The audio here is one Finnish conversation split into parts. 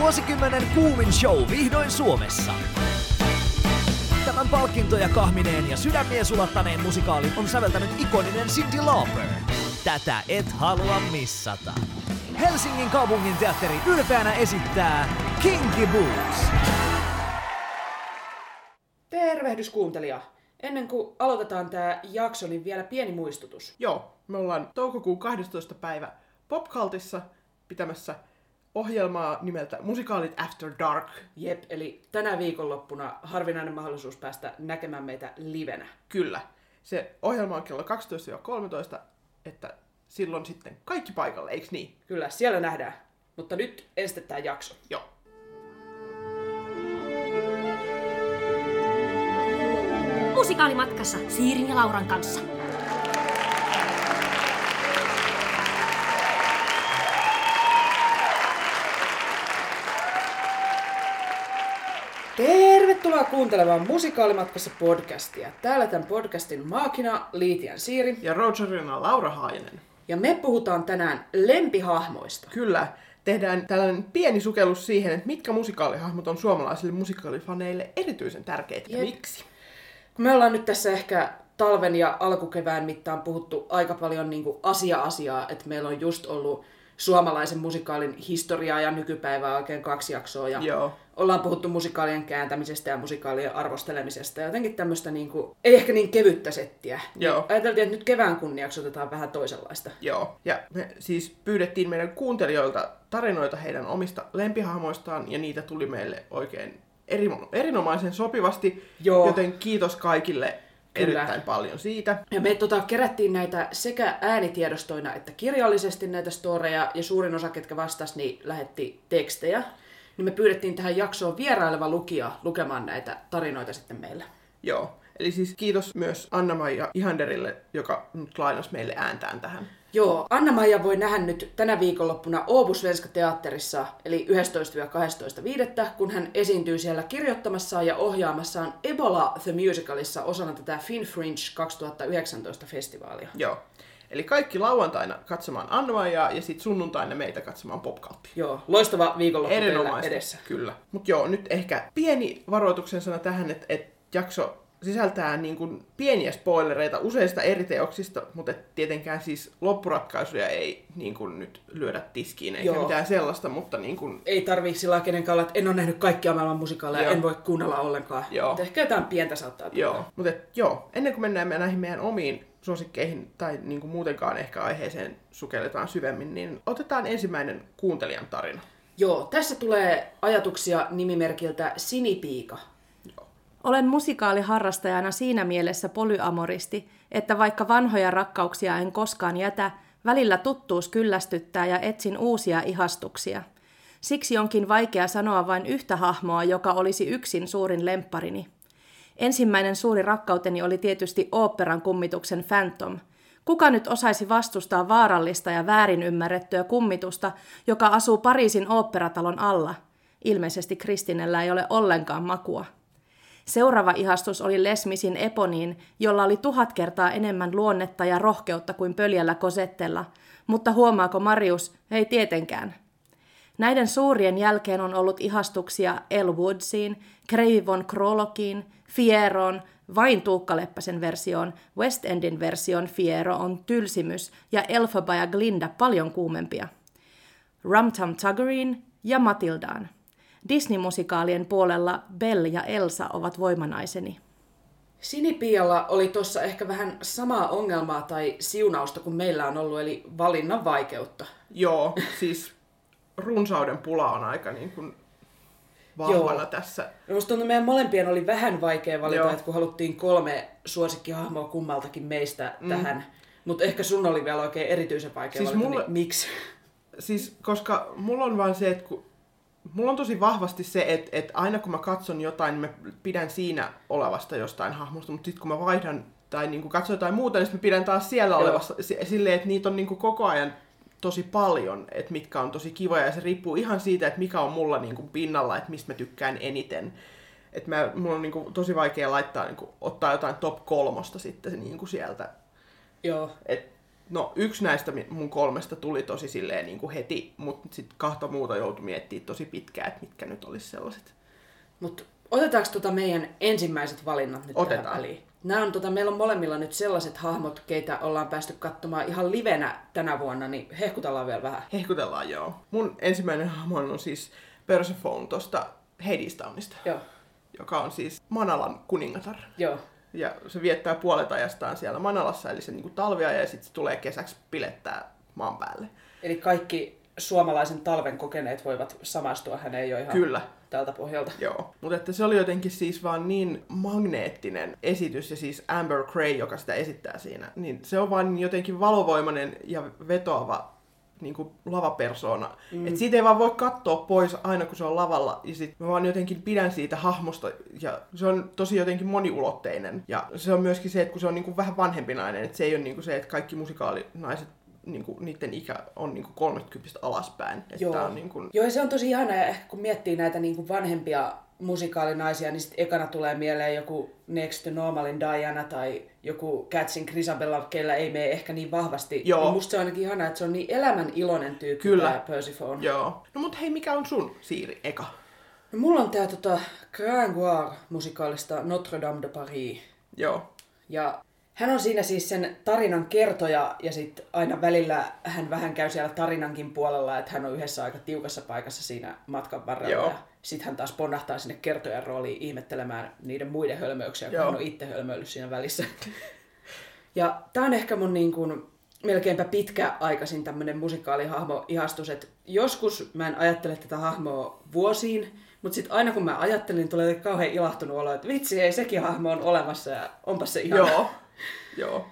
Vuosikymmenen kuumin show vihdoin Suomessa. Tämän palkintoja kahmineen ja sydämiä sulattaneen musikaalin on säveltänyt ikoninen Cindy Lauper. Tätä et halua missata. Helsingin kaupungin teatteri ylpeänä esittää Kinky Boots. Tervehdys kuuntelija! Ennen kuin aloitetaan tämä jakso, niin vielä pieni muistutus. Joo, me ollaan toukokuun 12. päivä Popcultissa pitämässä ohjelmaa nimeltä Musikaalit After Dark. Jep, eli tänä viikonloppuna harvinainen mahdollisuus päästä näkemään meitä livenä. Kyllä. Se ohjelma on kello 12-13, että silloin sitten kaikki paikalle, eiks niin? Kyllä, siellä nähdään. Mutta nyt estetään jakso. Joo. Musikaalimatkassa Siirin ja Lauran kanssa. Tervetuloa kuuntelemaan Musikaalimatkassa podcastia. Täällä tämän podcastin maakina Liitian Siiri. Ja Rogerina Laura Haajanen. Ja me puhutaan tänään lempihahmoista. Kyllä. Tehdään tällainen pieni sukellus siihen, että mitkä musikaalihahmot on suomalaisille musikaalifaneille erityisen tärkeitä ja Jep. miksi. Me ollaan nyt tässä ehkä talven ja alkukevään mittaan puhuttu aika paljon niin asia-asiaa, että meillä on just ollut suomalaisen musikaalin historiaa ja nykypäivää oikein kaksi jaksoa. Ja Joo. Ollaan puhuttu musikaalien kääntämisestä ja musikaalien arvostelemisesta jotenkin tämmöistä niin kuin, ei ehkä niin kevyttä settiä. Niin Joo. Ajateltiin, että nyt kevään kunniaksi otetaan vähän toisenlaista. Joo, ja me siis pyydettiin meidän kuuntelijoilta tarinoita heidän omista lempihahmoistaan, ja niitä tuli meille oikein eri, erinomaisen sopivasti, Joo. joten kiitos kaikille Kyllä. erittäin paljon siitä. Ja me tota, kerättiin näitä sekä äänitiedostoina että kirjallisesti näitä storeja, ja suurin osa, ketkä vastasi, niin lähetti tekstejä. Niin me pyydettiin tähän jaksoon vieraileva lukija lukemaan näitä tarinoita sitten meille. Joo, eli siis kiitos myös Anna-Maija Ihanderille, joka nyt lainasi meille ääntään tähän. Joo, Anna-Maija voi nähdä nyt tänä viikonloppuna Svenska Teatterissa, eli 11-12.5., kun hän esiintyy siellä kirjoittamassaan ja ohjaamassaan Ebola The Musicalissa osana tätä Fin Fringe 2019 festivaalia. Joo, eli kaikki lauantaina katsomaan Anna-Maijaa, ja sitten sunnuntaina meitä katsomaan popculttia. Joo, loistava viikonloppu Erinomaista, edessä. kyllä. Mutta joo, nyt ehkä pieni varoituksen sana tähän, että et jakso sisältää niin kuin pieniä spoilereita useista eri teoksista, mutta et tietenkään siis loppuratkaisuja ei niin kuin nyt lyödä tiskiin, eikä Joo. mitään sellaista, mutta niin kuin, Ei tarvii sillä kenenkään olla, että en ole nähnyt kaikkia maailman musikaaleja, Joo. en voi kuunnella ollenkaan. Joo. Mutta ehkä jotain pientä saattaa tulla. joo. Mutta et, joo, ennen kuin mennään me näihin meidän omiin suosikkeihin tai niin kuin muutenkaan ehkä aiheeseen sukelletaan syvemmin, niin otetaan ensimmäinen kuuntelijan tarina. Joo, tässä tulee ajatuksia nimimerkiltä Sinipiika. Olen musikaaliharrastajana siinä mielessä polyamoristi, että vaikka vanhoja rakkauksia en koskaan jätä, välillä tuttuus kyllästyttää ja etsin uusia ihastuksia. Siksi onkin vaikea sanoa vain yhtä hahmoa, joka olisi yksin suurin lempparini. Ensimmäinen suuri rakkauteni oli tietysti oopperan kummituksen Phantom. Kuka nyt osaisi vastustaa vaarallista ja väärin ymmärrettyä kummitusta, joka asuu Pariisin oopperatalon alla? Ilmeisesti Kristinellä ei ole ollenkaan makua. Seuraava ihastus oli Lesmisin Eponiin, jolla oli tuhat kertaa enemmän luonnetta ja rohkeutta kuin pöljällä kosettella, mutta huomaako Marius? Ei tietenkään. Näiden suurien jälkeen on ollut ihastuksia El Woodsiin, von Krolokiin, Fieroon, vain Tuukka Leppäsen versioon, West Endin version Fiero on tylsimys ja Elphaba ja Glinda paljon kuumempia. Rumtum Tuggeriin ja Matildaan. Disney-musikaalien puolella Belle ja Elsa ovat voimanaiseni. Sinipialla oli tuossa ehkä vähän samaa ongelmaa tai siunausta kuin meillä on ollut, eli valinnan vaikeutta. Joo, siis runsauden pula on aika niin kuin vahvana Joo. tässä. No Musta tuntuu, meidän molempien oli vähän vaikea valita, Joo. että kun haluttiin kolme suosikkihahmoa kummaltakin meistä mm. tähän. Mutta ehkä sun oli vielä oikein erityisen vaikea Siis valita, mulle- niin miksi? Siis, koska mulla on vaan se, että kun, mulla on tosi vahvasti se, että, että aina kun mä katson jotain, niin mä pidän siinä olevasta jostain hahmosta, mutta sitten kun mä vaihdan tai niin kuin katson jotain muuta, niin mä pidän taas siellä Joo. olevasta si- silleen, että niitä on niin kuin koko ajan tosi paljon, että mitkä on tosi kivoja ja se riippuu ihan siitä, että mikä on mulla niin kuin pinnalla, että mistä mä tykkään eniten. Että mä, mulla on niin kuin tosi vaikea laittaa, niin kuin, ottaa jotain top kolmosta sitten niin kuin sieltä. Joo. Et No, yksi näistä mun kolmesta tuli tosi silleen niin kuin heti, mutta sitten kahta muuta joutui miettimään tosi pitkään, että mitkä nyt olisi sellaiset. Mutta otetaanko tota meidän ensimmäiset valinnat nyt Otetaan. tähän väliin? Nämä on, tota, meillä on molemmilla nyt sellaiset hahmot, keitä ollaan päästy katsomaan ihan livenä tänä vuonna, niin hehkutellaan vielä vähän. Hehkutellaan joo. Mun ensimmäinen hahmo on siis Persephone tuosta Hadestownista, Joo, joka on siis Manalan kuningatar. joo. Ja se viettää puolet ajastaan siellä Manalassa, eli se niinku talvia ja sitten se tulee kesäksi pilettää maan päälle. Eli kaikki suomalaisen talven kokeneet voivat samastua häneen jo ihan Kyllä. Tältä pohjalta. Joo, mutta että se oli jotenkin siis vaan niin magneettinen esitys, ja siis Amber Gray, joka sitä esittää siinä, niin se on vaan jotenkin valovoimainen ja vetoava niin kuin lavapersona. Mm. Et siitä ei vaan voi katsoa pois aina, kun se on lavalla. Ja sit mä vaan jotenkin pidän siitä hahmosta. Ja se on tosi jotenkin moniulotteinen. Ja se on myöskin se, että kun se on niin kuin vähän vanhempi nainen. Että se ei ole niin kuin se, että kaikki musikaalinaiset, niin kuin, niiden ikä on niin kuin 30 alaspäin. Että Joo. on niin kuin, Joo, ja se on tosi ihana, ja ehkä kun miettii näitä niin kuin vanhempia musikaalinaisia, niin sitten ekana tulee mieleen joku Next to Normalin Diana tai joku Catsin Grisabella, kellä ei mene ehkä niin vahvasti. Joo. Niin musta se on ainakin ihana, että se on niin elämän iloinen tyyppi Kyllä. tämä Persephone. Joo. No mut hei, mikä on sun Siiri eka? No, mulla on tää tota Gringoire musikaalista Notre Dame de Paris. Joo. Ja hän on siinä siis sen tarinan kertoja ja sitten aina välillä hän vähän käy siellä tarinankin puolella, että hän on yhdessä aika tiukassa paikassa siinä matkan varrella. Joo. Ja sitten hän taas ponnahtaa sinne kertojan rooliin ihmettelemään niiden muiden hölmöyksiä, kun Joo. hän on itse hölmöillyt siinä välissä. Ja tää on ehkä mun niin kuin, melkeinpä pitkäaikaisin tämmönen musikaalihahmo ihastus, että joskus mä en ajattele tätä hahmoa vuosiin, mutta sitten aina kun mä ajattelin, tulee kauhean ilahtunut olo, että vitsi, ei sekin hahmo on olemassa ja onpas se ihana. Joo. Joo.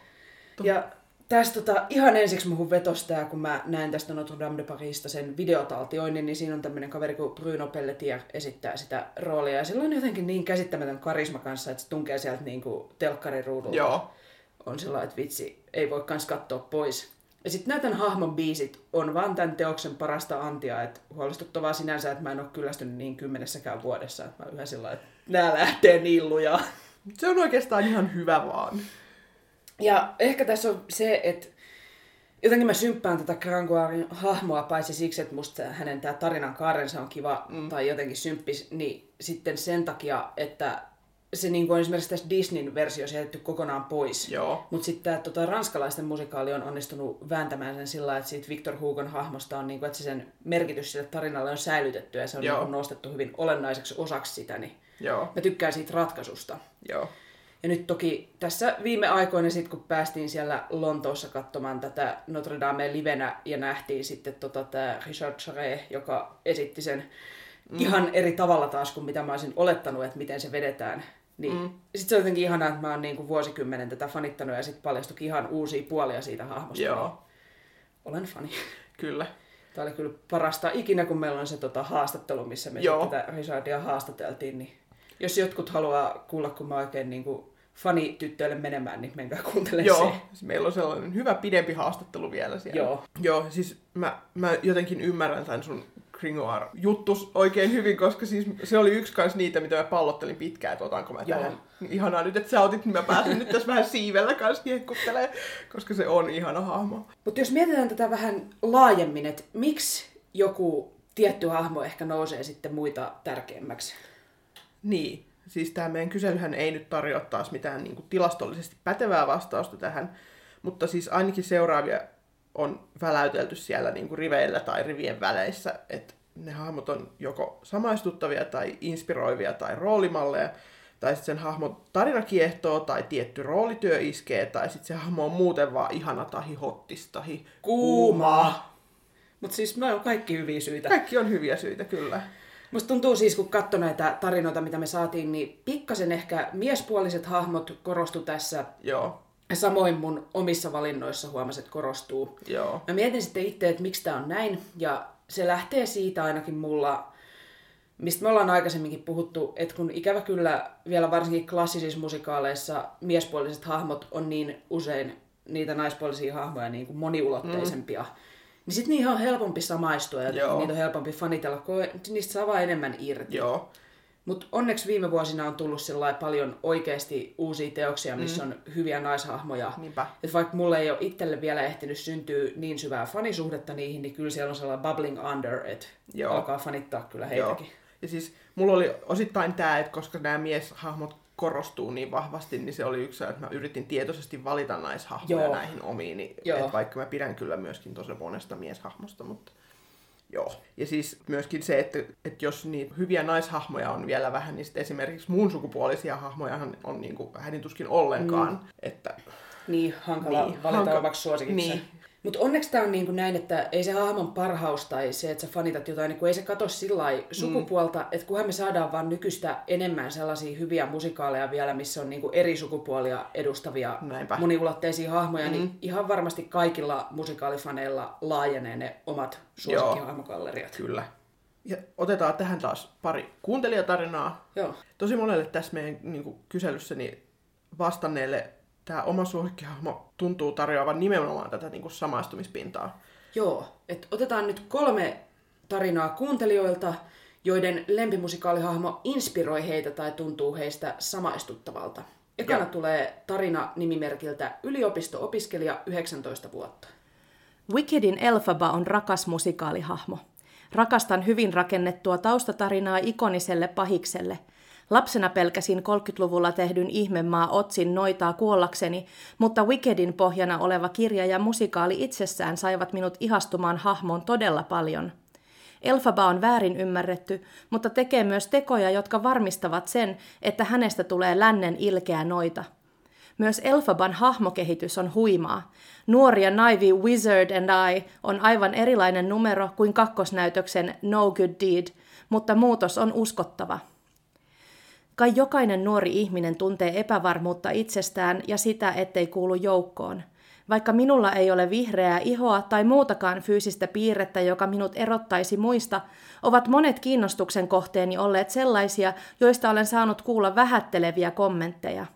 Ja tästä tota, ihan ensiksi muhun vetosi tää, kun mä näin tästä Notre Dame de Parisista sen videotaltioinnin, niin siinä on tämmöinen kaveri kuin Bruno Pelletier esittää sitä roolia. Ja sillä on jotenkin niin käsittämätön karisma kanssa, että se tunkee sieltä niinku telkkarin ruudulta. Joo. On sellainen, että vitsi, ei voi kans katsoa pois. Ja sitten näytän hahmon biisit on vaan tämän teoksen parasta antia, että huolestuttavaa sinänsä, että mä en ole kyllästynyt niin kymmenessäkään vuodessa, että mä yhä sillä että nää lähtee niin lujaa. Se on oikeastaan ihan hyvä vaan. Ja ehkä tässä on se, että jotenkin mä symppään tätä Grangoirin hahmoa, paitsi siksi, että musta hänen tämä tarinan kaarensa on kiva mm. tai jotenkin symppis, niin sitten sen takia, että se niin kuin on esimerkiksi tässä Disneyn versiossa jätetty kokonaan pois. Mutta sitten tämä tota, ranskalaisten musikaali on onnistunut vääntämään sen sillä että siitä Victor Hugon hahmosta on, niin kuin, että se sen merkitys sille tarinalle on säilytetty ja se on Joo. niin nostettu hyvin olennaiseksi osaksi sitä. Niin Joo. mä tykkään siitä ratkaisusta. Joo. Ja nyt toki tässä viime aikoina sitten, kun päästiin siellä Lontoossa katsomaan tätä Notre Dame livenä ja nähtiin sitten tota, tämä Richard Charest, joka esitti sen mm. ihan eri tavalla taas kuin mitä mä olisin olettanut, että miten se vedetään. Niin mm. sitten se on jotenkin ihanaa, että mä oon niinku vuosikymmenen tätä fanittanut ja sitten paljastukin ihan uusia puolia siitä hahmosta. Joo. Niin olen fani. Kyllä. Tämä oli kyllä parasta ikinä, kun meillä on se tota, haastattelu, missä me Joo. tätä Richardia haastateltiin. Niin jos jotkut haluaa kuulla, kun mä oikein niin kuin, fani tyttöille menemään, niin menkää kuuntelemaan Joo. se. Meillä on sellainen hyvä pidempi haastattelu vielä siellä. Joo. Joo, siis mä, mä jotenkin ymmärrän tämän sun Gringoire juttus oikein hyvin, koska siis se oli yksi kans niitä, mitä mä pallottelin pitkään, että otanko mä Joo. tähän. Ihanaa nyt, että sä otit, niin mä pääsen nyt tässä vähän siivellä kanssa kiekkuttelemaan, koska se on ihana hahmo. Mutta jos mietitään tätä vähän laajemmin, että miksi joku tietty hahmo ehkä nousee sitten muita tärkeämmäksi? Niin, siis tämä meidän kyselyhän ei nyt tarjoa taas mitään niin kuin tilastollisesti pätevää vastausta tähän, mutta siis ainakin seuraavia on väläytelty siellä niin kuin riveillä tai rivien väleissä, että ne hahmot on joko samaistuttavia tai inspiroivia tai roolimalleja, tai sitten sen hahmon tarina kiehtoo, tai tietty roolityö iskee, tai sitten se hahmo on muuten vaan ihana tahi hottis tahi kuuma. Mutta siis ne on kaikki hyviä syitä. Kaikki on hyviä syitä, kyllä. Musta tuntuu siis, kun katsoi näitä tarinoita, mitä me saatiin, niin pikkasen ehkä miespuoliset hahmot korostu tässä. Joo, Samoin mun omissa valinnoissa huomasin, että korostuu. joo, Mä mietin sitten itse, että miksi tämä on näin, ja se lähtee siitä ainakin mulla, mistä me ollaan aikaisemminkin puhuttu, että kun ikävä kyllä vielä varsinkin klassisissa musikaaleissa miespuoliset hahmot on niin usein niitä naispuolisia hahmoja niin kuin moniulotteisempia, mm. Niin sitten niihin on helpompi samaistua ja Joo. niitä on helpompi fanitella, kun niistä saa vaan enemmän irti. joo. Mutta onneksi viime vuosina on tullut paljon oikeasti uusia teoksia, missä mm. on hyviä naishahmoja. Niinpä. Et vaikka mulle ei ole itselle vielä ehtinyt syntyä niin syvää fanisuhdetta niihin, niin kyllä siellä on sellainen bubbling under, että alkaa fanittaa kyllä heitäkin. Joo. Ja siis mulla oli osittain tämä, että koska nämä mieshahmot korostuu niin vahvasti, niin se oli yksi, että mä yritin tietoisesti valita naishahmoja Joo. näihin omiin, Joo. että vaikka mä pidän kyllä myöskin tosi monesta mieshahmosta, mutta joo. Ja siis myöskin se, että, että jos niitä hyviä naishahmoja on vielä vähän, niin sitten esimerkiksi muun sukupuolisia hahmojahan on niin kuin hädintuskin ollenkaan, mm. että Niin, hankala Niin, niin, valita hanka- omaksi suosikiksi. Niin. Mutta onneksi tämä on niin kuin näin, että ei se hahmon parhaus tai se, että sä fanitat jotain, niin kun ei se katso sillä lailla sukupuolta, mm. että kunhan me saadaan vaan nykyistä enemmän sellaisia hyviä musikaaleja vielä, missä on niin kuin eri sukupuolia edustavia Näinpä. moniulotteisia hahmoja, mm. niin ihan varmasti kaikilla musikaalifaneilla laajenee ne omat suosikkihahmokalleriat. kyllä. Ja otetaan tähän taas pari kuuntelijatarinaa. Joo. Tosi monelle tässä meidän niin kuin, kyselyssä niin vastanneelle tämä oma suosikkihahmo tuntuu tarjoavan nimenomaan tätä niin kuin, samaistumispintaa. Joo, et otetaan nyt kolme tarinaa kuuntelijoilta, joiden lempimusikaalihahmo inspiroi heitä tai tuntuu heistä samaistuttavalta. Ekana Joo. tulee tarina nimimerkiltä yliopisto-opiskelija 19 vuotta. Wickedin Elphaba on rakas musikaalihahmo. Rakastan hyvin rakennettua taustatarinaa ikoniselle pahikselle. Lapsena pelkäsin 30-luvulla tehdyn ihmemaa Otsin noitaa kuollakseni, mutta Wickedin pohjana oleva kirja ja musikaali itsessään saivat minut ihastumaan hahmoon todella paljon. Elfaba on väärin ymmärretty, mutta tekee myös tekoja, jotka varmistavat sen, että hänestä tulee lännen ilkeä noita. Myös Elfaban hahmokehitys on huimaa. Nuori ja naivi Wizard and I on aivan erilainen numero kuin kakkosnäytöksen No Good Deed, mutta muutos on uskottava. Kai jokainen nuori ihminen tuntee epävarmuutta itsestään ja sitä, ettei kuulu joukkoon. Vaikka minulla ei ole vihreää ihoa tai muutakaan fyysistä piirrettä, joka minut erottaisi muista, ovat monet kiinnostuksen kohteeni olleet sellaisia, joista olen saanut kuulla vähätteleviä kommentteja.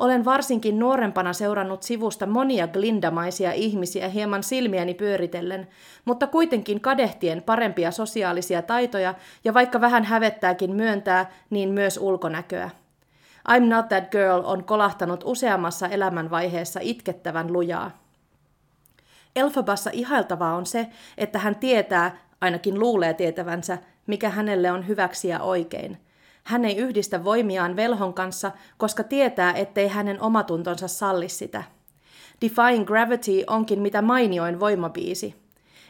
Olen varsinkin nuorempana seurannut sivusta monia glindamaisia ihmisiä hieman silmiäni pyöritellen, mutta kuitenkin kadehtien parempia sosiaalisia taitoja ja vaikka vähän hävettääkin myöntää, niin myös ulkonäköä. I'm Not That Girl on kolahtanut useammassa elämänvaiheessa itkettävän lujaa. Elfabassa ihailtavaa on se, että hän tietää, ainakin luulee tietävänsä, mikä hänelle on hyväksi ja oikein. Hän ei yhdistä voimiaan velhon kanssa, koska tietää, ettei hänen omatuntonsa salli sitä. Defying Gravity onkin mitä mainioin voimabiisi.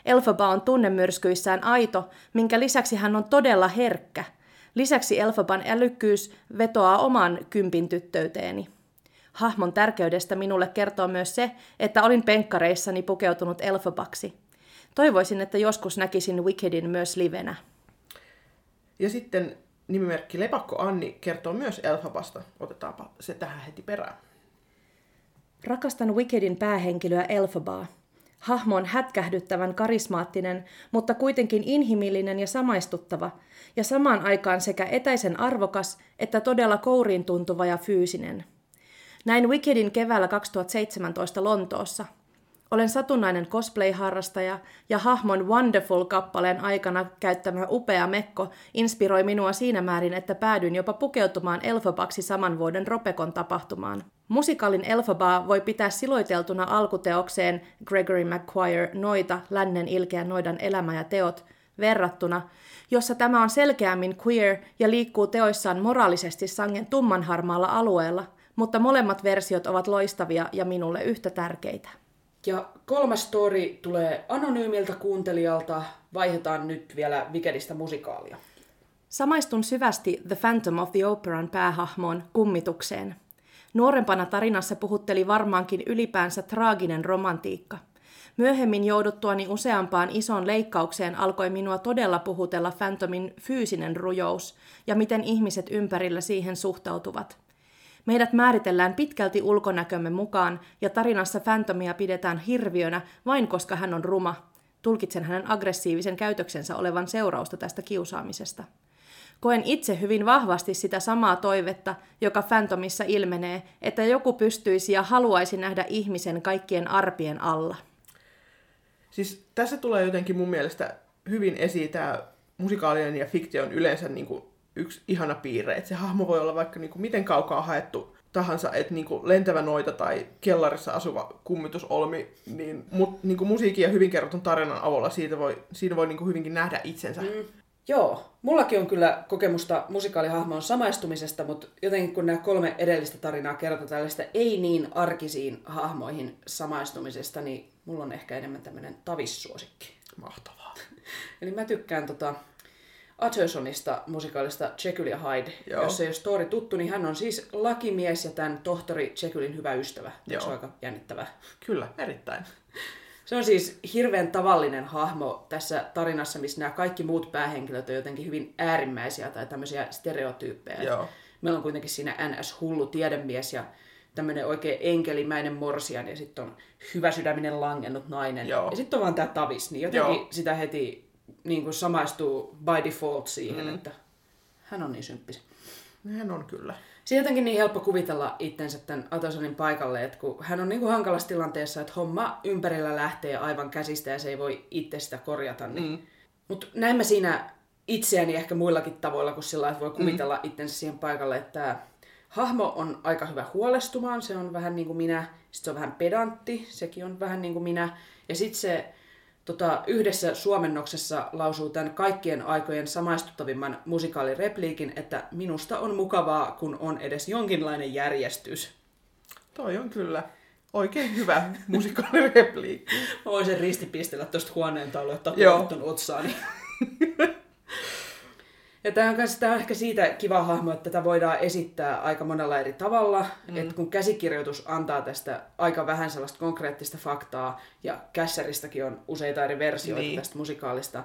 Elphaba on tunnemyrskyissään aito, minkä lisäksi hän on todella herkkä. Lisäksi Elphaban älykkyys vetoaa oman kympin tyttöyteeni. Hahmon tärkeydestä minulle kertoo myös se, että olin penkkareissani pukeutunut Elphabaksi. Toivoisin, että joskus näkisin Wickedin myös livenä. Ja sitten nimimerkki Lepakko Anni kertoo myös Elfabasta. Otetaanpa se tähän heti perään. Rakastan Wickedin päähenkilöä Elphabaa. Hahmo on hätkähdyttävän karismaattinen, mutta kuitenkin inhimillinen ja samaistuttava, ja samaan aikaan sekä etäisen arvokas että todella kouriin tuntuva ja fyysinen. Näin Wickedin keväällä 2017 Lontoossa. Olen satunnainen cosplay-harrastaja ja hahmon Wonderful-kappaleen aikana käyttämä upea mekko inspiroi minua siinä määrin, että päädyin jopa pukeutumaan Elphabaksi saman vuoden Ropekon tapahtumaan. Musikaalin Elphabaa voi pitää siloiteltuna alkuteokseen Gregory Maguire Noita, lännen ilkeä noidan elämä ja teot, verrattuna, jossa tämä on selkeämmin queer ja liikkuu teoissaan moraalisesti sangen tummanharmaalla alueella, mutta molemmat versiot ovat loistavia ja minulle yhtä tärkeitä. Ja kolmas story tulee anonyymiltä kuuntelijalta. Vaihdetaan nyt vielä Wickedistä musikaalia. Samaistun syvästi The Phantom of the Operan päähahmoon kummitukseen. Nuorempana tarinassa puhutteli varmaankin ylipäänsä traaginen romantiikka. Myöhemmin jouduttuani useampaan isoon leikkaukseen alkoi minua todella puhutella Phantomin fyysinen rujous ja miten ihmiset ympärillä siihen suhtautuvat. Meidät määritellään pitkälti ulkonäkömme mukaan ja tarinassa Phantomia pidetään hirviönä vain koska hän on ruma. Tulkitsen hänen aggressiivisen käytöksensä olevan seurausta tästä kiusaamisesta. Koen itse hyvin vahvasti sitä samaa toivetta, joka Phantomissa ilmenee, että joku pystyisi ja haluaisi nähdä ihmisen kaikkien arpien alla. Siis tässä tulee jotenkin mun mielestä hyvin esiin tämä musikaalinen ja fiktion yleensä niin kuin yksi ihana piirre, että se hahmo voi olla vaikka niin kuin miten kaukaa haettu tahansa, että niin kuin lentävä noita tai kellarissa asuva kummitusolmi, niin, mut, niin kuin musiikin ja hyvin kerrotun tarinan avulla siitä voi, siinä voi niin kuin hyvinkin nähdä itsensä. Mm. Joo, mullakin on kyllä kokemusta musikaalihahmoon samaistumisesta, mutta jotenkin kun nämä kolme edellistä tarinaa kertoo tällaista ei niin arkisiin hahmoihin samaistumisesta, niin mulla on ehkä enemmän tämmöinen tavissuosikki. Mahtavaa. Eli mä tykkään tota Achersonista musikaalista Jekyll ja Hyde. Joo. Jos ei ole story tuttu, niin hän on siis lakimies ja tämän tohtori Jekyllin hyvä ystävä. Joo. Se on aika jännittävää. Kyllä, erittäin. Se on siis hirveän tavallinen hahmo tässä tarinassa, missä nämä kaikki muut päähenkilöt on jotenkin hyvin äärimmäisiä tai tämmöisiä stereotyyppejä. Joo. Meillä on kuitenkin siinä NS-hullu tiedemies ja tämmöinen oikein enkelimäinen morsian ja sitten on hyvä sydäminen langennut nainen. Joo. Ja sitten on vaan tämä tavis, niin jotenkin Joo. sitä heti niin kuin samaistuu by default siihen, mm. että hän on niin symppis. Hän on kyllä. Siinä jotenkin niin helppo kuvitella itsensä tämän Atosonin paikalle, että kun hän on niin kuin hankalassa tilanteessa, että homma ympärillä lähtee aivan käsistä ja se ei voi itse sitä korjata. Niin. Mm. Mutta näin mä siinä itseäni ehkä muillakin tavoilla kuin sillä, että voi kuvitella mm. itsensä siihen paikalle, että hahmo on aika hyvä huolestumaan, se on vähän niin kuin minä, sitten se on vähän pedantti, sekin on vähän niin kuin minä, ja sitten se tota, yhdessä suomennoksessa lausuu tämän kaikkien aikojen samaistuttavimman musikaalirepliikin, että minusta on mukavaa, kun on edes jonkinlainen järjestys. Toi on kyllä oikein hyvä musikaalirepliikki. Mä voisin ristipistellä tuosta huoneen taululle, että Joo. Ja tämä on, kanssa, tämä on ehkä siitä kiva hahmo, että tätä voidaan esittää aika monella eri tavalla. Mm. Että kun käsikirjoitus antaa tästä aika vähän sellaista konkreettista faktaa, ja kässäristäkin on useita eri versioita Niin. tästä musikaalista,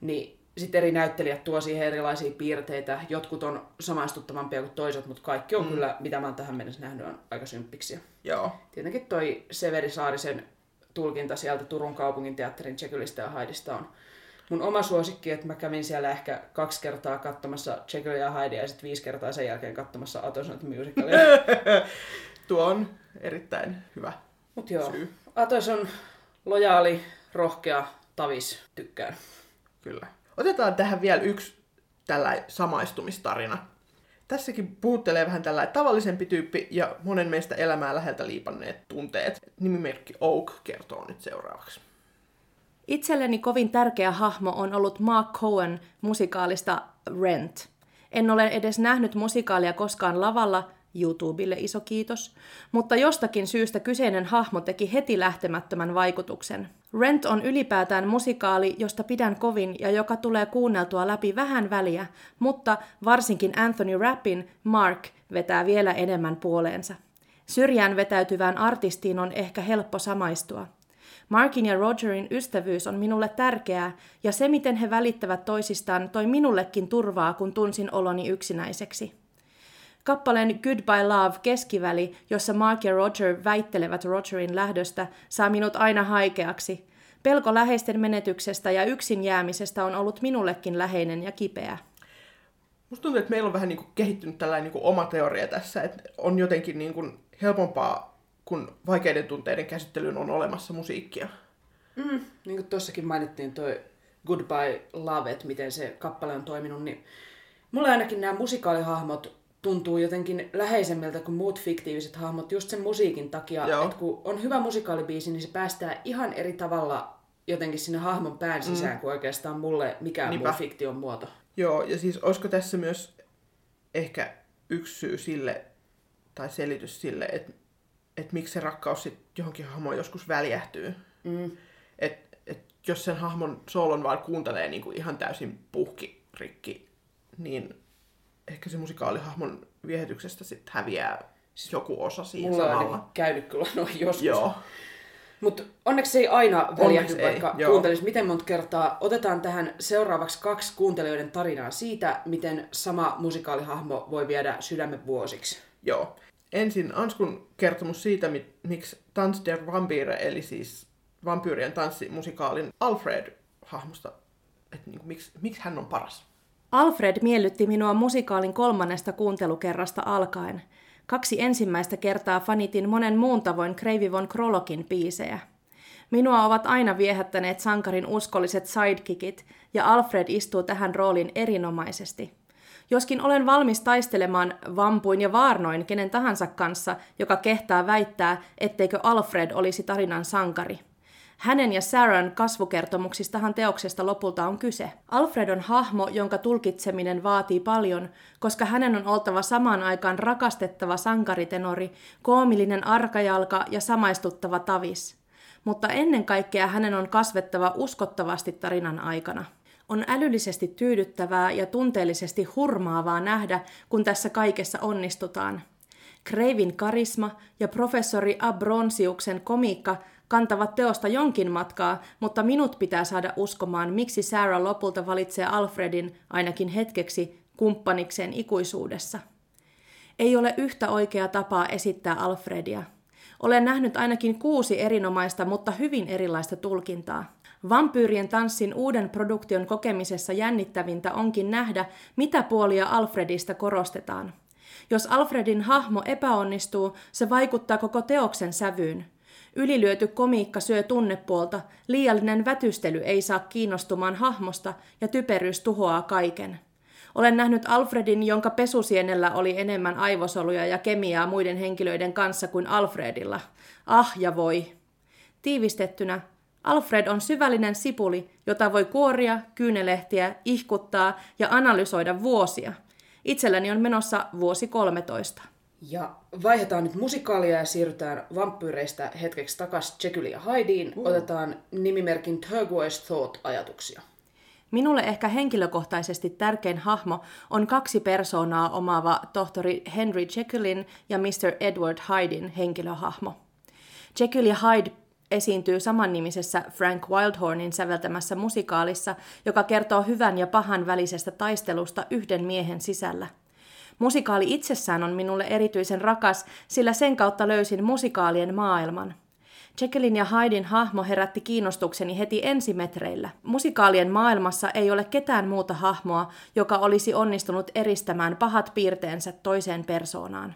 niin sitten eri näyttelijät tuo siihen erilaisia piirteitä. Jotkut on samaistuttavampia kuin toiset, mutta kaikki on mm. kyllä, mitä mä oon tähän mennessä nähnyt, on aika symppiksiä. Joo. Tietenkin toi Severi Saarisen tulkinta sieltä Turun kaupungin teatterin Jekyllistä ja Haidista on mun oma suosikki, että mä kävin siellä ehkä kaksi kertaa katsomassa Jekyll ja Hydea ja sitten viisi kertaa sen jälkeen katsomassa Atoson musicalia. Tuo on erittäin hyvä. Mut joo, Syy. Atos on lojaali, rohkea, tavis, tykkään. Kyllä. Otetaan tähän vielä yksi tällainen samaistumistarina. Tässäkin puhuttelee vähän tällainen tavallisempi tyyppi ja monen meistä elämää läheltä liipanneet tunteet. Nimimerkki Oak kertoo nyt seuraavaksi. Itselleni kovin tärkeä hahmo on ollut Mark Cohen musikaalista Rent. En ole edes nähnyt musikaalia koskaan lavalla, YouTubelle iso kiitos, mutta jostakin syystä kyseinen hahmo teki heti lähtemättömän vaikutuksen. Rent on ylipäätään musikaali, josta pidän kovin ja joka tulee kuunneltua läpi vähän väliä, mutta varsinkin Anthony Rappin Mark vetää vielä enemmän puoleensa. Syrjään vetäytyvään artistiin on ehkä helppo samaistua. Markin ja Rogerin ystävyys on minulle tärkeää, ja se, miten he välittävät toisistaan, toi minullekin turvaa, kun tunsin oloni yksinäiseksi. Kappaleen Goodbye Love keskiväli, jossa Mark ja Roger väittelevät Rogerin lähdöstä, saa minut aina haikeaksi. Pelko läheisten menetyksestä ja yksin jäämisestä on ollut minullekin läheinen ja kipeä. Musta tuntuu, että meillä on vähän niin kuin kehittynyt tällainen niin kuin oma teoria tässä, että on jotenkin niin kuin helpompaa, kun vaikeiden tunteiden käsittelyyn on olemassa musiikkia. Mm, niin kuin tuossakin mainittiin toi Goodbye Love, että miten se kappale on toiminut, niin mulle ainakin nämä musikaalihahmot tuntuu jotenkin läheisemmiltä kuin muut fiktiiviset hahmot just sen musiikin takia, Joo. että kun on hyvä musikaalibiisi, niin se päästää ihan eri tavalla jotenkin sinne hahmon pään sisään mm. kuin oikeastaan mulle mikään Niinpä. muu fiktion muoto. Joo, ja siis olisiko tässä myös ehkä yksi syy sille, tai selitys sille, että, että miksi se rakkaus sit johonkin hahmoon joskus väljähtyy. Mm. Et, et jos sen hahmon soolon vaan kuuntelee niin kuin ihan täysin puhki rikki, niin ehkä se musikaalihahmon viehätyksestä sitten häviää joku osa siihen Mulla on samalla. ainakin käynyt kyllä noin joskus. Joo, Mutta onneksi se ei aina väljähdy, ei, vaikka joo. kuuntelisi miten monta kertaa. Otetaan tähän seuraavaksi kaksi kuuntelijoiden tarinaa siitä, miten sama musikaalihahmo voi viedä sydämen vuosiksi. joo. Ensin Anskun kertomus siitä, mi- miksi Tanz der Vampire, eli siis vampyyrien tanssimusikaalin Alfred-hahmosta, että niin miksi, miksi hän on paras. Alfred miellytti minua musikaalin kolmannesta kuuntelukerrasta alkaen. Kaksi ensimmäistä kertaa fanitin monen muun tavoin Kreivi von Krolokin biisejä. Minua ovat aina viehättäneet sankarin uskolliset sidekickit, ja Alfred istuu tähän rooliin erinomaisesti. Joskin olen valmis taistelemaan vampuin ja vaarnoin kenen tahansa kanssa, joka kehtaa väittää, etteikö Alfred olisi tarinan sankari. Hänen ja Saran kasvukertomuksistahan teoksesta lopulta on kyse. Alfred on hahmo, jonka tulkitseminen vaatii paljon, koska hänen on oltava samaan aikaan rakastettava sankaritenori, koomillinen arkajalka ja samaistuttava tavis. Mutta ennen kaikkea hänen on kasvettava uskottavasti tarinan aikana. On älyllisesti tyydyttävää ja tunteellisesti hurmaavaa nähdä, kun tässä kaikessa onnistutaan. Kreivin karisma ja professori Abronsiuksen komiikka kantavat teosta jonkin matkaa, mutta minut pitää saada uskomaan, miksi Sarah lopulta valitsee Alfredin ainakin hetkeksi kumppanikseen ikuisuudessa. Ei ole yhtä oikeaa tapaa esittää Alfredia. Olen nähnyt ainakin kuusi erinomaista, mutta hyvin erilaista tulkintaa. Vampyyrien tanssin uuden produktion kokemisessa jännittävintä onkin nähdä, mitä puolia Alfredista korostetaan. Jos Alfredin hahmo epäonnistuu, se vaikuttaa koko teoksen sävyyn. Ylilyöty komiikka syö tunnepuolta, liiallinen vätystely ei saa kiinnostumaan hahmosta ja typeryys tuhoaa kaiken. Olen nähnyt Alfredin, jonka pesusienellä oli enemmän aivosoluja ja kemiaa muiden henkilöiden kanssa kuin Alfredilla. Ah ja voi. Tiivistettynä, Alfred on syvällinen sipuli, jota voi kuoria, kyynelehtiä, ihkuttaa ja analysoida vuosia. Itselläni on menossa vuosi 13. Ja vaihdetaan nyt musikaalia ja siirrytään vampyyreistä hetkeksi takaisin Jekyll ja Hydeen. Uh. Otetaan nimimerkin Turquoise Thought-ajatuksia. Minulle ehkä henkilökohtaisesti tärkein hahmo on kaksi persoonaa omaava tohtori Henry Jekyllin ja Mr. Edward Hydin henkilöhahmo. Jekyll ja Hyde esiintyy samannimisessä Frank Wildhornin säveltämässä musikaalissa, joka kertoo hyvän ja pahan välisestä taistelusta yhden miehen sisällä – Musikaali itsessään on minulle erityisen rakas, sillä sen kautta löysin musikaalien maailman. Jekyllin ja Haidin hahmo herätti kiinnostukseni heti ensimetreillä. Musikaalien maailmassa ei ole ketään muuta hahmoa, joka olisi onnistunut eristämään pahat piirteensä toiseen persoonaan.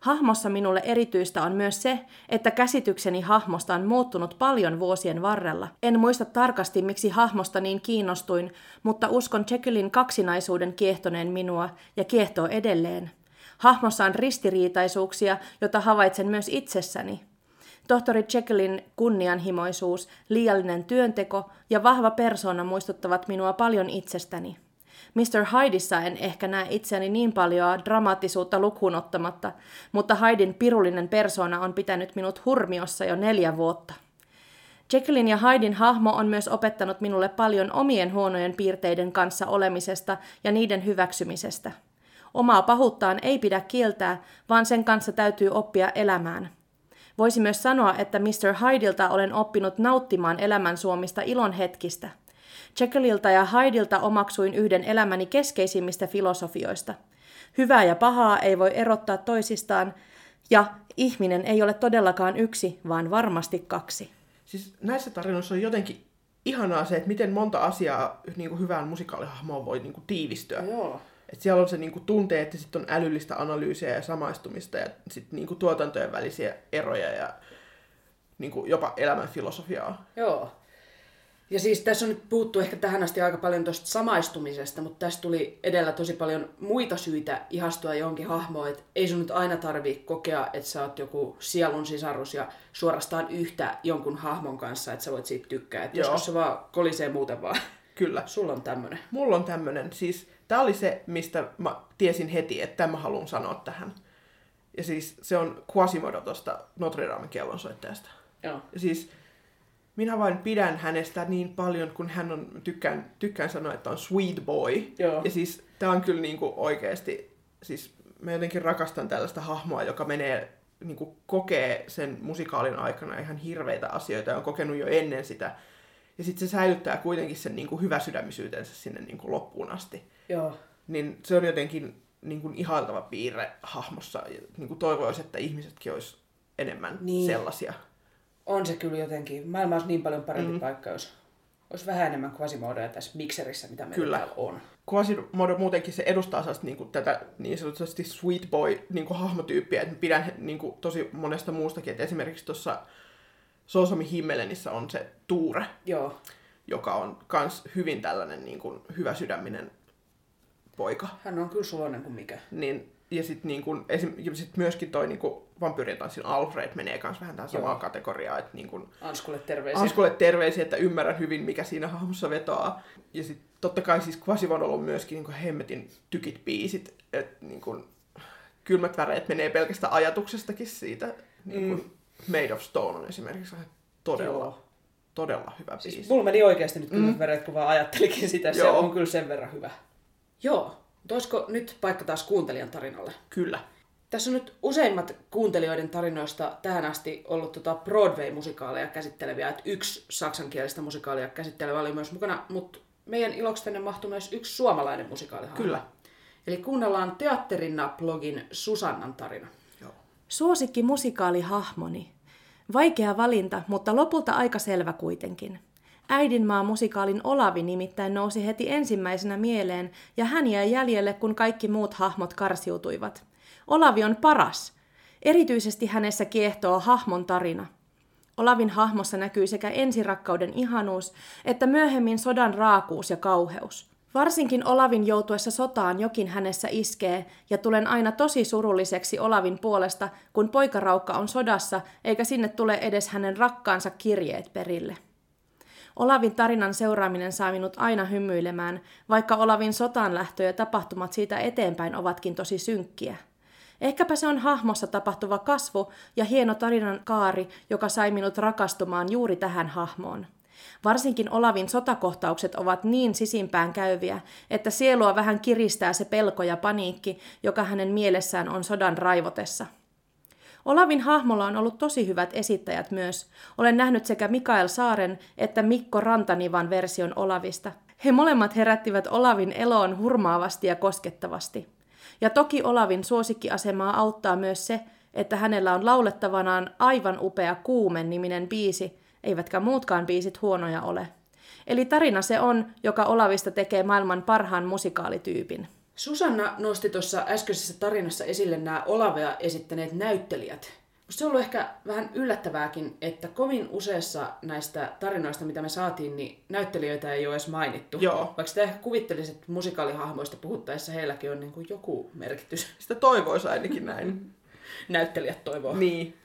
Hahmossa minulle erityistä on myös se, että käsitykseni hahmosta on muuttunut paljon vuosien varrella. En muista tarkasti, miksi hahmosta niin kiinnostuin, mutta uskon Jekyllin kaksinaisuuden kiehtoneen minua ja kiehtoo edelleen. Hahmossa on ristiriitaisuuksia, jota havaitsen myös itsessäni. Tohtori Jekyllin kunnianhimoisuus, liiallinen työnteko ja vahva persona muistuttavat minua paljon itsestäni. Mr. Hydessa en ehkä näe itseäni niin paljon dramaattisuutta lukuun ottamatta, mutta Haidin pirullinen persona on pitänyt minut hurmiossa jo neljä vuotta. Jekyllin ja Haidin hahmo on myös opettanut minulle paljon omien huonojen piirteiden kanssa olemisesta ja niiden hyväksymisestä. Omaa pahuuttaan ei pidä kieltää, vaan sen kanssa täytyy oppia elämään. Voisi myös sanoa, että Mr. Hydilta olen oppinut nauttimaan elämän suomista ilon hetkistä – Jekyllilta ja Haidilta omaksuin yhden elämäni keskeisimmistä filosofioista. Hyvää ja pahaa ei voi erottaa toisistaan, ja ihminen ei ole todellakaan yksi, vaan varmasti kaksi. Siis näissä tarinoissa on jotenkin ihanaa se, että miten monta asiaa niin kuin hyvään musikaalihahmoon voi niin kuin tiivistyä. Joo. Et siellä on se niin kuin, tunteet ja sitten on älyllistä analyysiä ja samaistumista ja sitten niin kuin, tuotantojen välisiä eroja ja niin kuin, jopa elämän filosofiaa. Joo. Ja siis tässä on nyt puhuttu ehkä tähän asti aika paljon tuosta samaistumisesta, mutta tässä tuli edellä tosi paljon muita syitä ihastua johonkin hahmoon, että ei sun nyt aina tarvi kokea, että sä oot joku sielun sisarus ja suorastaan yhtä jonkun hahmon kanssa, että sä voit siitä tykkää. Että joskus se vaan kolisee muuten vaan. Kyllä. Sulla on tämmönen. Mulla on tämmönen. Siis tää oli se, mistä mä tiesin heti, että tämä haluan sanoa tähän. Ja siis se on Quasimodo tuosta Notre Damen kellonsoittajasta. Joo. Ja siis minä vain pidän hänestä niin paljon, kun hän on, tykkään, tykkään sanoa, että on sweet boy. Joo. Ja siis tämä on kyllä niinku oikeasti, siis mä jotenkin rakastan tällaista hahmoa, joka menee, niinku kokee sen musikaalin aikana ihan hirveitä asioita ja on kokenut jo ennen sitä. Ja sitten se säilyttää kuitenkin sen niinku hyväsydämisyytensä sinne niinku loppuun asti. Joo. Niin se on jotenkin niinku ihailtava piirre hahmossa. Niinku toivoisin, että ihmisetkin olisi enemmän Niin. sellaisia. On se kyllä jotenkin. Maailma olisi niin paljon parempi mm. paikka, jos olisi vähän enemmän Quasimodoja tässä mikserissä, mitä meillä Kyllä. täällä on. Quasimodo muutenkin se edustaa sellaista, niin kuin, tätä niin sanotusti sweet boy niin kuin, hahmotyyppiä, että pidän niin kuin, tosi monesta muustakin, että esimerkiksi tuossa Sosomi Himmelenissä on se Tuure, Joo. joka on kans hyvin tällainen niin kuin, hyvä sydäminen poika. Hän on kyllä sulonen kuin mikä. Niin, ja sitten niin kun, esim, sit myöskin toi niin kun, vampyyrien tanssin Alfred menee kans vähän tähän samaan Joo. kategoriaan, että niin kun, Anskulle terveisiä. Anskulle terveisiä, että ymmärrän hyvin, mikä siinä hahmossa vetoaa. Ja sitten totta kai siis Quasivon on myöskin niin kuin hemmetin tykit biisit, että niin kuin, kylmät väreet menee pelkästään ajatuksestakin siitä. Niin kuin mm. Made of Stone on esimerkiksi todella, Joo. todella hyvä biisi. Siis mulla meni oikeasti nyt kylmät mm. veret, kun vaan ajattelikin sitä. Se Joo. on kyllä sen verran hyvä. Joo. Mutta olisiko nyt paikka taas kuuntelijan tarinalle? Kyllä. Tässä on nyt useimmat kuuntelijoiden tarinoista tähän asti ollut tota Broadway-musikaaleja käsitteleviä. Et yksi saksankielistä musikaalia käsittelevä oli myös mukana, mutta meidän iloksi tänne mahtui myös yksi suomalainen musikaali. Kyllä. Eli kuunnellaan Teatterinna-blogin Susannan tarina. Joo. Suosikki musikaalihahmoni. Vaikea valinta, mutta lopulta aika selvä kuitenkin. Äidinmaa musikaalin Olavi nimittäin nousi heti ensimmäisenä mieleen, ja hän jäi jäljelle, kun kaikki muut hahmot karsiutuivat. Olavi on paras. Erityisesti hänessä kiehtoo hahmon tarina. Olavin hahmossa näkyy sekä ensirakkauden ihanuus, että myöhemmin sodan raakuus ja kauheus. Varsinkin Olavin joutuessa sotaan jokin hänessä iskee, ja tulen aina tosi surulliseksi Olavin puolesta, kun poikaraukka on sodassa, eikä sinne tule edes hänen rakkaansa kirjeet perille. Olavin tarinan seuraaminen saa minut aina hymyilemään, vaikka Olavin sotaan lähtö ja tapahtumat siitä eteenpäin ovatkin tosi synkkiä. Ehkäpä se on hahmossa tapahtuva kasvu ja hieno tarinan kaari, joka sai minut rakastumaan juuri tähän hahmoon. Varsinkin Olavin sotakohtaukset ovat niin sisimpään käyviä, että sielua vähän kiristää se pelko ja paniikki, joka hänen mielessään on sodan raivotessa. Olavin hahmolla on ollut tosi hyvät esittäjät myös. Olen nähnyt sekä Mikael Saaren että Mikko Rantanivan version Olavista. He molemmat herättivät Olavin eloon hurmaavasti ja koskettavasti. Ja toki Olavin suosikkiasemaa auttaa myös se, että hänellä on laulettavanaan aivan upea Kuumen-niminen biisi, eivätkä muutkaan biisit huonoja ole. Eli tarina se on, joka Olavista tekee maailman parhaan musikaalityypin. Susanna nosti tuossa äskeisessä tarinassa esille nämä Olavea esittäneet näyttelijät. Musta se on ollut ehkä vähän yllättävääkin, että kovin useassa näistä tarinoista, mitä me saatiin, niin näyttelijöitä ei ole edes mainittu. Joo. Vaikka sitä ehkä kuvittelisi, että musikaalihahmoista puhuttaessa heilläkin on niin kuin joku merkitys. Sitä toivoisi ainakin näin. Näyttelijät toivoo. niin.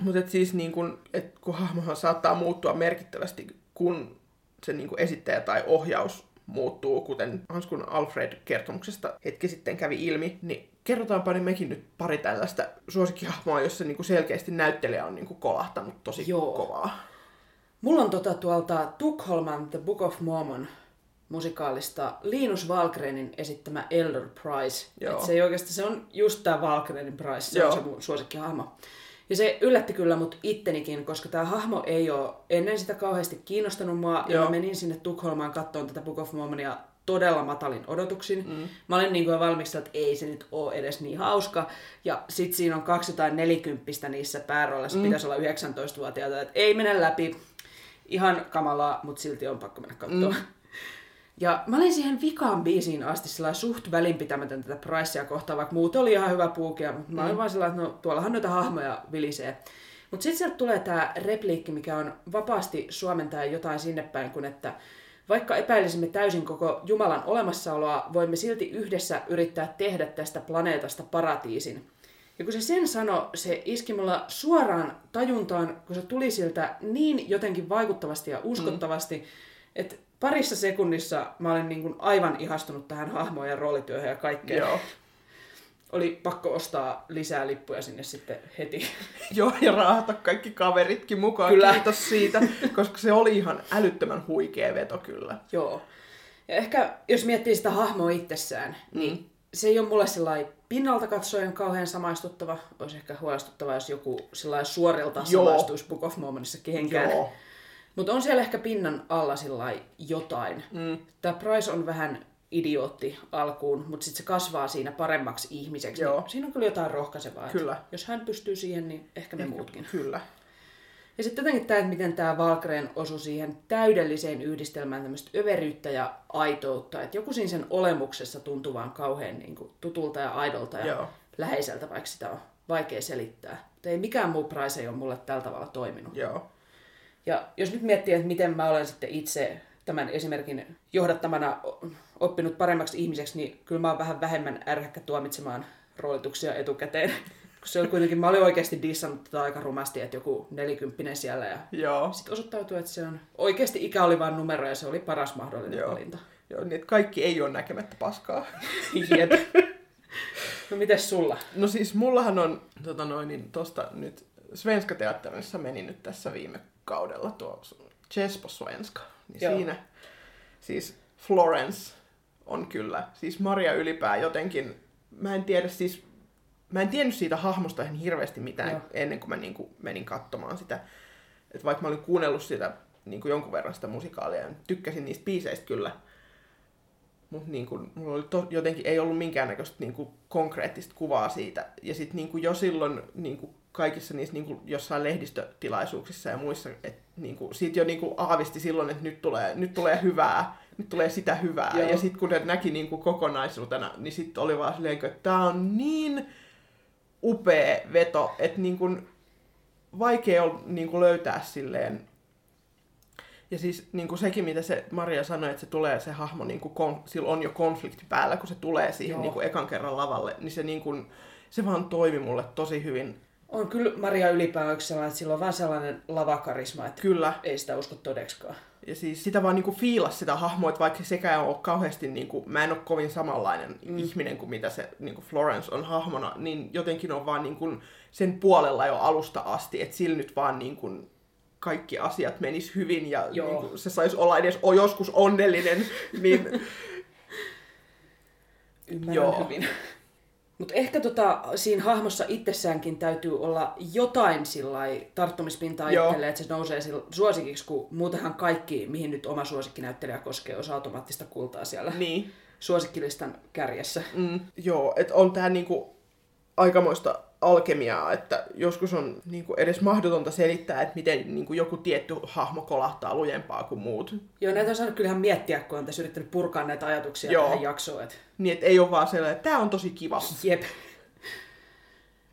Mutta siis niin kun, et kun hahmohan saattaa muuttua merkittävästi, kun se niin kun esittäjä tai ohjaus muuttuu, kuten Hanskun Alfred-kertomuksesta hetki sitten kävi ilmi, niin kerrotaanpa niin mekin nyt pari tällaista suosikkihahmoa, jossa niin kuin selkeästi näyttelijä on niin kuin kolahtanut tosi Joo. kovaa. Mulla on tota tuolta Tukholman The Book of Mormon musikaalista Linus Valgrenin esittämä Elder Price. Joo. Et se ei oikeasti, se on just tää Valgrenin Price, se Joo. on se mun suosikkihahmo. Ja se yllätti kyllä mut ittenikin, koska tämä hahmo ei ole ennen sitä kauheasti kiinnostanut mua. Ja Joo. mä menin sinne Tukholmaan kattoon tätä Book of Mormonia todella matalin odotuksin. Mm. Mä olin niin kuin valmis, että ei se nyt ole edes niin hauska. Ja sit siinä on 240 niissä pääroolissa, mm. pitäisi olla 19-vuotiaita, että ei mene läpi. Ihan kamalaa, mutta silti on pakko mennä katsomaan. Mm. Ja mä olin siihen vikaan biisiin asti suht välinpitämätön tätä Pricea kohtaan, vaikka muut oli ihan hyvä puukia, mutta mä olin mm. vaan sillä että no tuollahan noita hahmoja vilisee. Mutta sitten sieltä tulee tämä repliikki, mikä on vapaasti suomentaa jotain sinne päin, kun että vaikka epäilisimme täysin koko Jumalan olemassaoloa, voimme silti yhdessä yrittää tehdä tästä planeetasta paratiisin. Ja kun se sen sano, se iski mulla suoraan tajuntaan, kun se tuli siltä niin jotenkin vaikuttavasti ja uskottavasti, mm. että parissa sekunnissa mä olin niin kuin aivan ihastunut tähän hahmoon ja roolityöhön ja kaikkeen. Joo. Oli pakko ostaa lisää lippuja sinne sitten heti. Joo, ja raahata kaikki kaveritkin mukaan. Kyllä. Kiitos siitä, koska se oli ihan älyttömän huikea veto kyllä. Joo. Ja ehkä jos miettii sitä hahmoa itsessään, niin se ei ole mulle sillai pinnalta katsoen kauhean samaistuttava. Olisi ehkä huolestuttava, jos joku sillai suorilta Joo. samaistuisi Book of Mormonissa kehenkään. Joo. Mutta on siellä ehkä pinnan alla sillai jotain. Mm. Tämä Price on vähän idiootti alkuun, mutta sitten se kasvaa siinä paremmaksi ihmiseksi. Joo. Niin siinä on kyllä jotain rohkaisevaa. Kyllä. Jos hän pystyy siihen, niin ehkä me muutkin. Kyllä. Ja sitten jotenkin tämä, että miten tämä Valkreen osui siihen täydelliseen yhdistelmään tämmöistä överyyttä ja aitoutta. Että joku siinä sen olemuksessa tuntuu vaan kauhean niin kuin, tutulta ja aidolta ja Joo. läheiseltä, vaikka sitä on vaikea selittää. Mutta ei mikään muu Price ei ole mulle tällä tavalla toiminut. Joo. Ja jos nyt miettii, että miten mä olen sitten itse tämän esimerkin johdattamana oppinut paremmaksi ihmiseksi, niin kyllä mä oon vähän vähemmän ärhäkkä tuomitsemaan roolituksia etukäteen. se oli kuitenkin, mä olin oikeasti dissannut tätä aika rumasti, että joku nelikymppinen siellä. Ja Joo. sitten osoittautui, että se on oikeasti ikä oli vain numero ja se oli paras mahdollinen Joo. valinta. Joo, niin että kaikki ei ole näkemättä paskaa. Jep. No mites sulla? No siis mullahan on tota noin, niin tosta nyt Svenska teatterissa meni nyt tässä viime kaudella tuo Chespo Svenska. Niin Joo. siinä siis Florence on kyllä, siis Maria Ylipää jotenkin, mä en tiedä siis, mä en tiennyt siitä hahmosta ihan hirveästi mitään Joo. ennen kuin mä niinku menin katsomaan sitä. Et vaikka mä olin kuunnellut sitä niinku jonkun verran sitä musikaalia ja tykkäsin niistä biiseistä kyllä, mutta niin kuin, mulla oli to, jotenkin ei ollut minkäännäköistä niin kuin, konkreettista kuvaa siitä. Ja sitten niin kuin, jo silloin niin kuin, kaikissa niissä niin kuin, jossain lehdistötilaisuuksissa ja muissa, että niin kuin, siitä jo niin kuin, aavisti silloin, että nyt tulee, nyt tulee hyvää, nyt tulee sitä hyvää. Joo. Ja sitten kun ne näki niin kuin, kokonaisuutena, niin sitten oli vaan silleen, että tämä on niin upea veto, että niin kuin, vaikea on niin kuin, löytää silleen ja siis niin kuin sekin, mitä se Maria sanoi, että se tulee se hahmo, niin kuin kon, sillä on jo konflikti päällä, kun se tulee siihen Joo. niin kuin ekan kerran lavalle, niin se, niin kuin, se vaan toimi mulle tosi hyvin. On kyllä Maria Ylipää yksi sellainen, että sillä on vaan sellainen lavakarisma, että Kyllä. ei sitä usko todeksikaan. Ja siis sitä vaan niin kuin fiilas sitä hahmoa, että vaikka sekään ole kauheasti, niin kuin, mä en ole kovin samanlainen mm. ihminen kuin mitä se niin kuin Florence on hahmona, niin jotenkin on vaan niin kuin sen puolella jo alusta asti, että sillä nyt vaan niin kuin kaikki asiat menis hyvin ja Joo. niin kuin se saisi olla edes o- joskus onnellinen, niin Ymmärrän Joo. hyvin. Mutta ehkä tota, siinä hahmossa itsessäänkin täytyy olla jotain sillai tarttumispintaa Joo. itselleen, että se nousee suosikiksi, kun muutenhan kaikki, mihin nyt oma suosikkinäyttelijä koskee, on automaattista kultaa siellä niin. suosikkilistan kärjessä. Mm, joo, että on tää niinku aikamoista alkemiaa, että joskus on niinku edes mahdotonta selittää, että miten niinku joku tietty hahmo kolahtaa lujempaa kuin muut. Joo, näitä on saanut kyllähän miettiä, kun on tässä yrittänyt purkaa näitä ajatuksia Joo. tähän jaksoon. Et... Niin, että ei ole vaan sellainen, että tää on tosi kiva. Jep.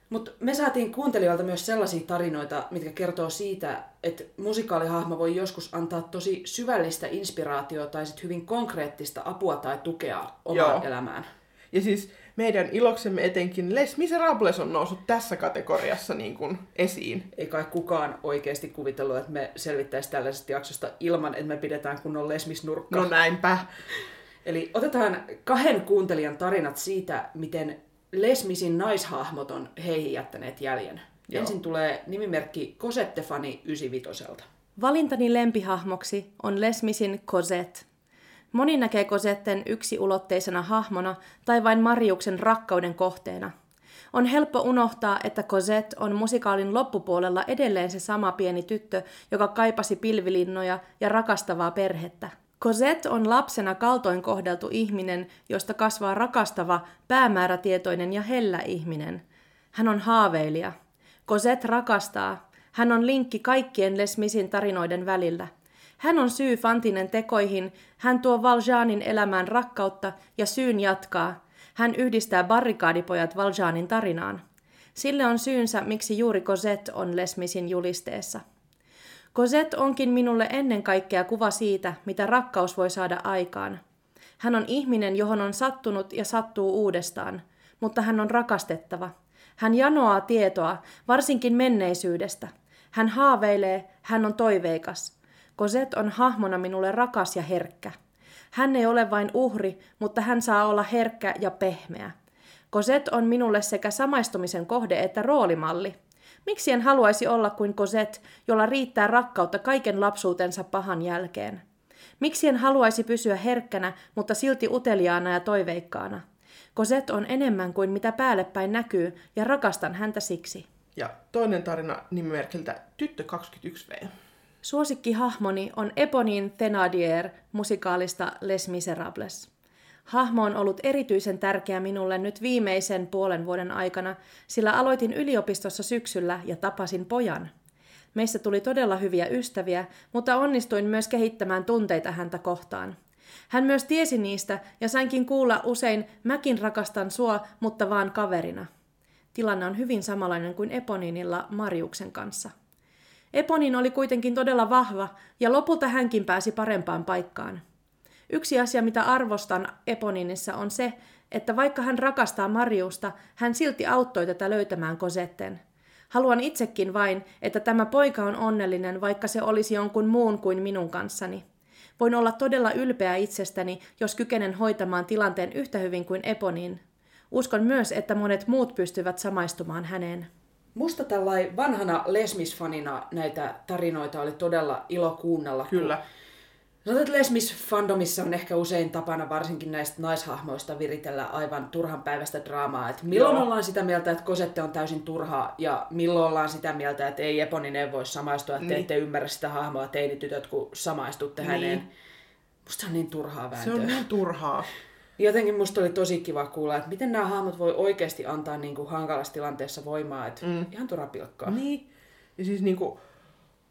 Mutta me saatiin kuuntelijoilta myös sellaisia tarinoita, mitkä kertoo siitä, että musikaalihahmo voi joskus antaa tosi syvällistä inspiraatiota tai sit hyvin konkreettista apua tai tukea omaan Joo. elämään. Ja siis meidän iloksemme etenkin Les Miserables on noussut tässä kategoriassa niin kuin esiin. Ei kai kukaan oikeasti kuvitellut, että me selvittäisiin tällaisesta jaksosta ilman, että me pidetään kunnon lesmisnurkka. No näinpä. Eli otetaan kahden kuuntelijan tarinat siitä, miten Lesmisin naishahmot on heihin jättäneet jäljen. Joo. Joo. Ensin tulee nimimerkki Cosettefani 95. Valintani lempihahmoksi on Lesmisin Cosette. Moni näkee Cosetten yksiulotteisena hahmona tai vain Mariuksen rakkauden kohteena. On helppo unohtaa, että Cosette on musikaalin loppupuolella edelleen se sama pieni tyttö, joka kaipasi pilvilinnoja ja rakastavaa perhettä. Cosette on lapsena kaltoin kohdeltu ihminen, josta kasvaa rakastava, päämäärätietoinen ja hellä ihminen. Hän on haaveilija. Cosette rakastaa. Hän on linkki kaikkien Les Misin tarinoiden välillä. Hän on syy Fantinen tekoihin, hän tuo Valjanin elämään rakkautta ja syyn jatkaa. Hän yhdistää barrikaadipojat Valjanin tarinaan. Sille on syynsä, miksi juuri Cosette on Les Misin julisteessa. Cosette onkin minulle ennen kaikkea kuva siitä, mitä rakkaus voi saada aikaan. Hän on ihminen, johon on sattunut ja sattuu uudestaan, mutta hän on rakastettava. Hän janoaa tietoa, varsinkin menneisyydestä. Hän haaveilee, hän on toiveikas. Cosette on hahmona minulle rakas ja herkkä. Hän ei ole vain uhri, mutta hän saa olla herkkä ja pehmeä. Cosette on minulle sekä samaistumisen kohde että roolimalli. Miksi en haluaisi olla kuin Cosette, jolla riittää rakkautta kaiken lapsuutensa pahan jälkeen? Miksi en haluaisi pysyä herkkänä, mutta silti uteliaana ja toiveikkaana? Cosette on enemmän kuin mitä päälle päin näkyy, ja rakastan häntä siksi. Ja toinen tarina nimimerkiltä Tyttö 21V. Suosikkihahmoni on Eponine Thenardier musikaalista Les Miserables. Hahmo on ollut erityisen tärkeä minulle nyt viimeisen puolen vuoden aikana, sillä aloitin yliopistossa syksyllä ja tapasin pojan. Meistä tuli todella hyviä ystäviä, mutta onnistuin myös kehittämään tunteita häntä kohtaan. Hän myös tiesi niistä ja sainkin kuulla usein, mäkin rakastan sua, mutta vaan kaverina. Tilanne on hyvin samanlainen kuin Eponinilla Mariuksen kanssa. Eponin oli kuitenkin todella vahva, ja lopulta hänkin pääsi parempaan paikkaan. Yksi asia, mitä arvostan Eponinissa, on se, että vaikka hän rakastaa Mariusta, hän silti auttoi tätä löytämään Kosetten. Haluan itsekin vain, että tämä poika on onnellinen, vaikka se olisi jonkun muun kuin minun kanssani. Voin olla todella ylpeä itsestäni, jos kykenen hoitamaan tilanteen yhtä hyvin kuin Eponin. Uskon myös, että monet muut pystyvät samaistumaan häneen. Musta tällainen vanhana lesmisfanina näitä tarinoita oli todella ilo kuunnella. Kyllä. Sanotaan, että Les fandomissa on ehkä usein tapana varsinkin näistä naishahmoista viritellä aivan turhan päivästä draamaa. Että milloin Joo. ollaan sitä mieltä, että Kosette on täysin turha ja milloin ollaan sitä mieltä, että ei Eponinen voi samaistua, että niin. te ette ymmärrä sitä hahmoa teinitytöt, kun samaistutte niin. häneen. Musta on niin turhaa vääntöä. Se on niin turhaa. Jotenkin musta oli tosi kiva kuulla, että miten nämä hahmot voi oikeasti antaa niin kuin hankalassa tilanteessa voimaa. Että mm. Ihan turha pilkkaa. Niin. Ja siis niin kuin,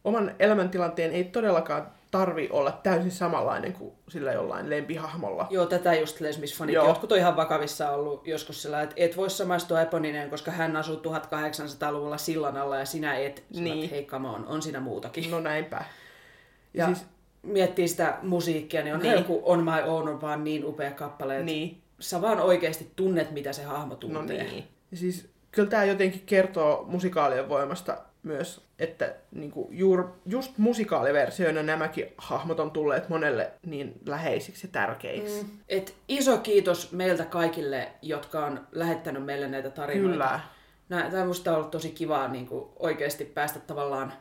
oman elämäntilanteen ei todellakaan tarvi olla täysin samanlainen kuin sillä jollain lempihahmolla. Joo, tätä just lesmisfanit. Joo. Jotkut on ihan vakavissa ollut joskus sillä, että et voi samaistua Eponinen, koska hän asuu 1800-luvulla sillan alla ja sinä et. niin. hei, come on, on siinä muutakin. No näinpä. Ja, ja siis... miettii sitä musiikkia, niin on niin. kuin On My Own on vaan niin upea kappale, että niin. sä vaan oikeasti tunnet, mitä se hahmo tuntee. No niin. Ja siis kyllä tämä jotenkin kertoo musikaalien voimasta myös, että niinku juur, just musikaaliversioina nämäkin hahmot on tulleet monelle niin läheisiksi ja tärkeiksi. Mm. Et iso kiitos meiltä kaikille, jotka on lähettänyt meille näitä tarinoita. Kyllä. Tämä musta on ollut tosi kivaa niin kuin oikeasti päästä tavallaan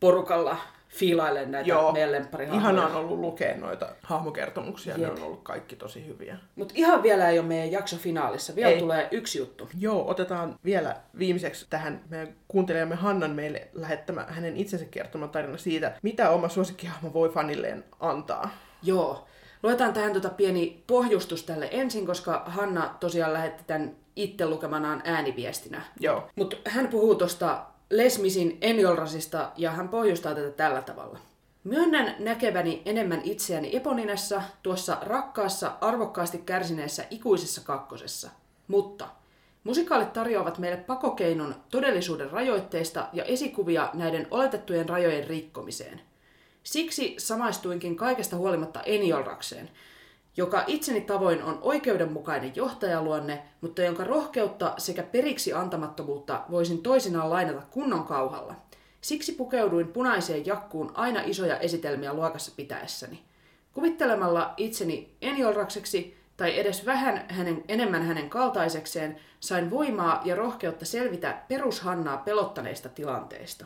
porukalla fiilailen näitä Joo, meidän lempparihammoja. Ihanaa on ollut lukea noita hahmokertomuksia, Jep. ne on ollut kaikki tosi hyviä. Mutta ihan vielä ei ole meidän jakso finaalissa, vielä ei. tulee yksi juttu. Joo, otetaan vielä viimeiseksi tähän meidän kuuntelijamme Hannan meille lähettämä hänen itsensä kertoma tarina siitä, mitä oma suosikkihahmo voi fanilleen antaa. Joo, luetaan tähän tota pieni pohjustus tälle ensin, koska Hanna tosiaan lähetti tämän itse lukemanaan ääniviestinä. Joo. Mutta hän puhuu tuosta Lesmisin Eniolrasista ja hän pohjustaa tätä tällä tavalla. Myönnän näkeväni enemmän itseäni Eponinessa, tuossa rakkaassa, arvokkaasti kärsineessä ikuisessa kakkosessa. Mutta musikaalit tarjoavat meille pakokeinon todellisuuden rajoitteista ja esikuvia näiden oletettujen rajojen rikkomiseen. Siksi samaistuinkin kaikesta huolimatta Eniolrakseen, joka itseni tavoin on oikeudenmukainen johtajaluonne, mutta jonka rohkeutta sekä periksi antamattomuutta voisin toisinaan lainata kunnon kauhalla. Siksi pukeuduin punaiseen jakkuun aina isoja esitelmiä luokassa pitäessäni. Kuvittelemalla itseni Eniolrakseksi tai edes vähän hänen, enemmän hänen kaltaisekseen, sain voimaa ja rohkeutta selvitä perushannaa pelottaneista tilanteista.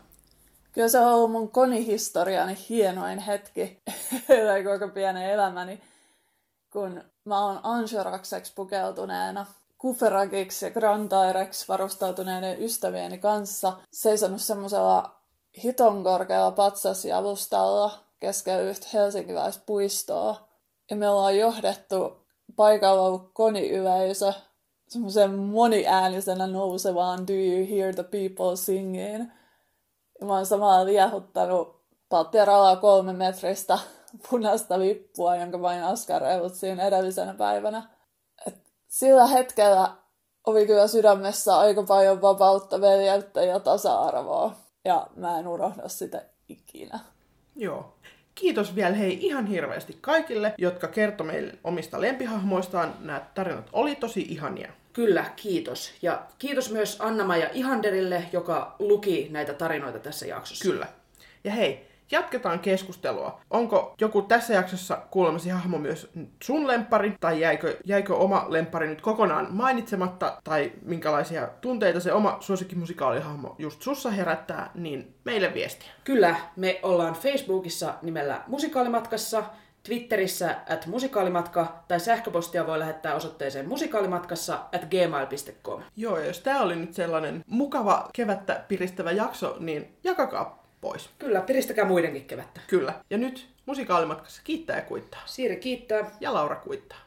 Kyllä se on ollut mun konihistoriani hienoin hetki, tai koko pienen elämäni kun mä oon Anjorakseksi pukeutuneena Kuferagiksi ja Grandaireksi varustautuneiden ystävieni kanssa seisonut semmoisella hiton korkealla patsasjalustalla keskellä yhtä helsinkiläispuistoa. Ja me ollaan johdettu paikalla ollut koniyleisö semmoisen moniäänisenä nousevaan Do you hear the people singing? Ja mä oon samalla liehuttanut pattiaralaa kolme metristä punaista lippua, jonka vain askareilut siinä edellisenä päivänä. Et sillä hetkellä oli kyllä sydämessä aika paljon vapautta, veljeyttä ja tasa-arvoa. Ja mä en unohda sitä ikinä. Joo. Kiitos vielä hei ihan hirveästi kaikille, jotka kertoi meille omista lempihahmoistaan. Nämä tarinat oli tosi ihania. Kyllä, kiitos. Ja kiitos myös Anna-Maja Ihanderille, joka luki näitä tarinoita tässä jaksossa. Kyllä. Ja hei, Jatketaan keskustelua. Onko joku tässä jaksossa kuulemasi hahmo myös sun lempari, tai jäikö, jäikö oma lempari nyt kokonaan mainitsematta, tai minkälaisia tunteita se oma suosikkimusikaalihahmo just sussa herättää, niin meille viestiä. Kyllä, me ollaan Facebookissa nimellä Musikaalimatkassa, Twitterissä at musikaalimatka tai sähköpostia voi lähettää osoitteeseen musikaalimatkassa at gmail.com. Joo, ja jos tämä oli nyt sellainen mukava kevättä piristävä jakso, niin jakakaa pois. Kyllä, piristäkää muidenkin kevättä. Kyllä. Ja nyt musikaalimatkassa kiittää ja kuittaa. Siiri kiittää. Ja Laura kuittaa.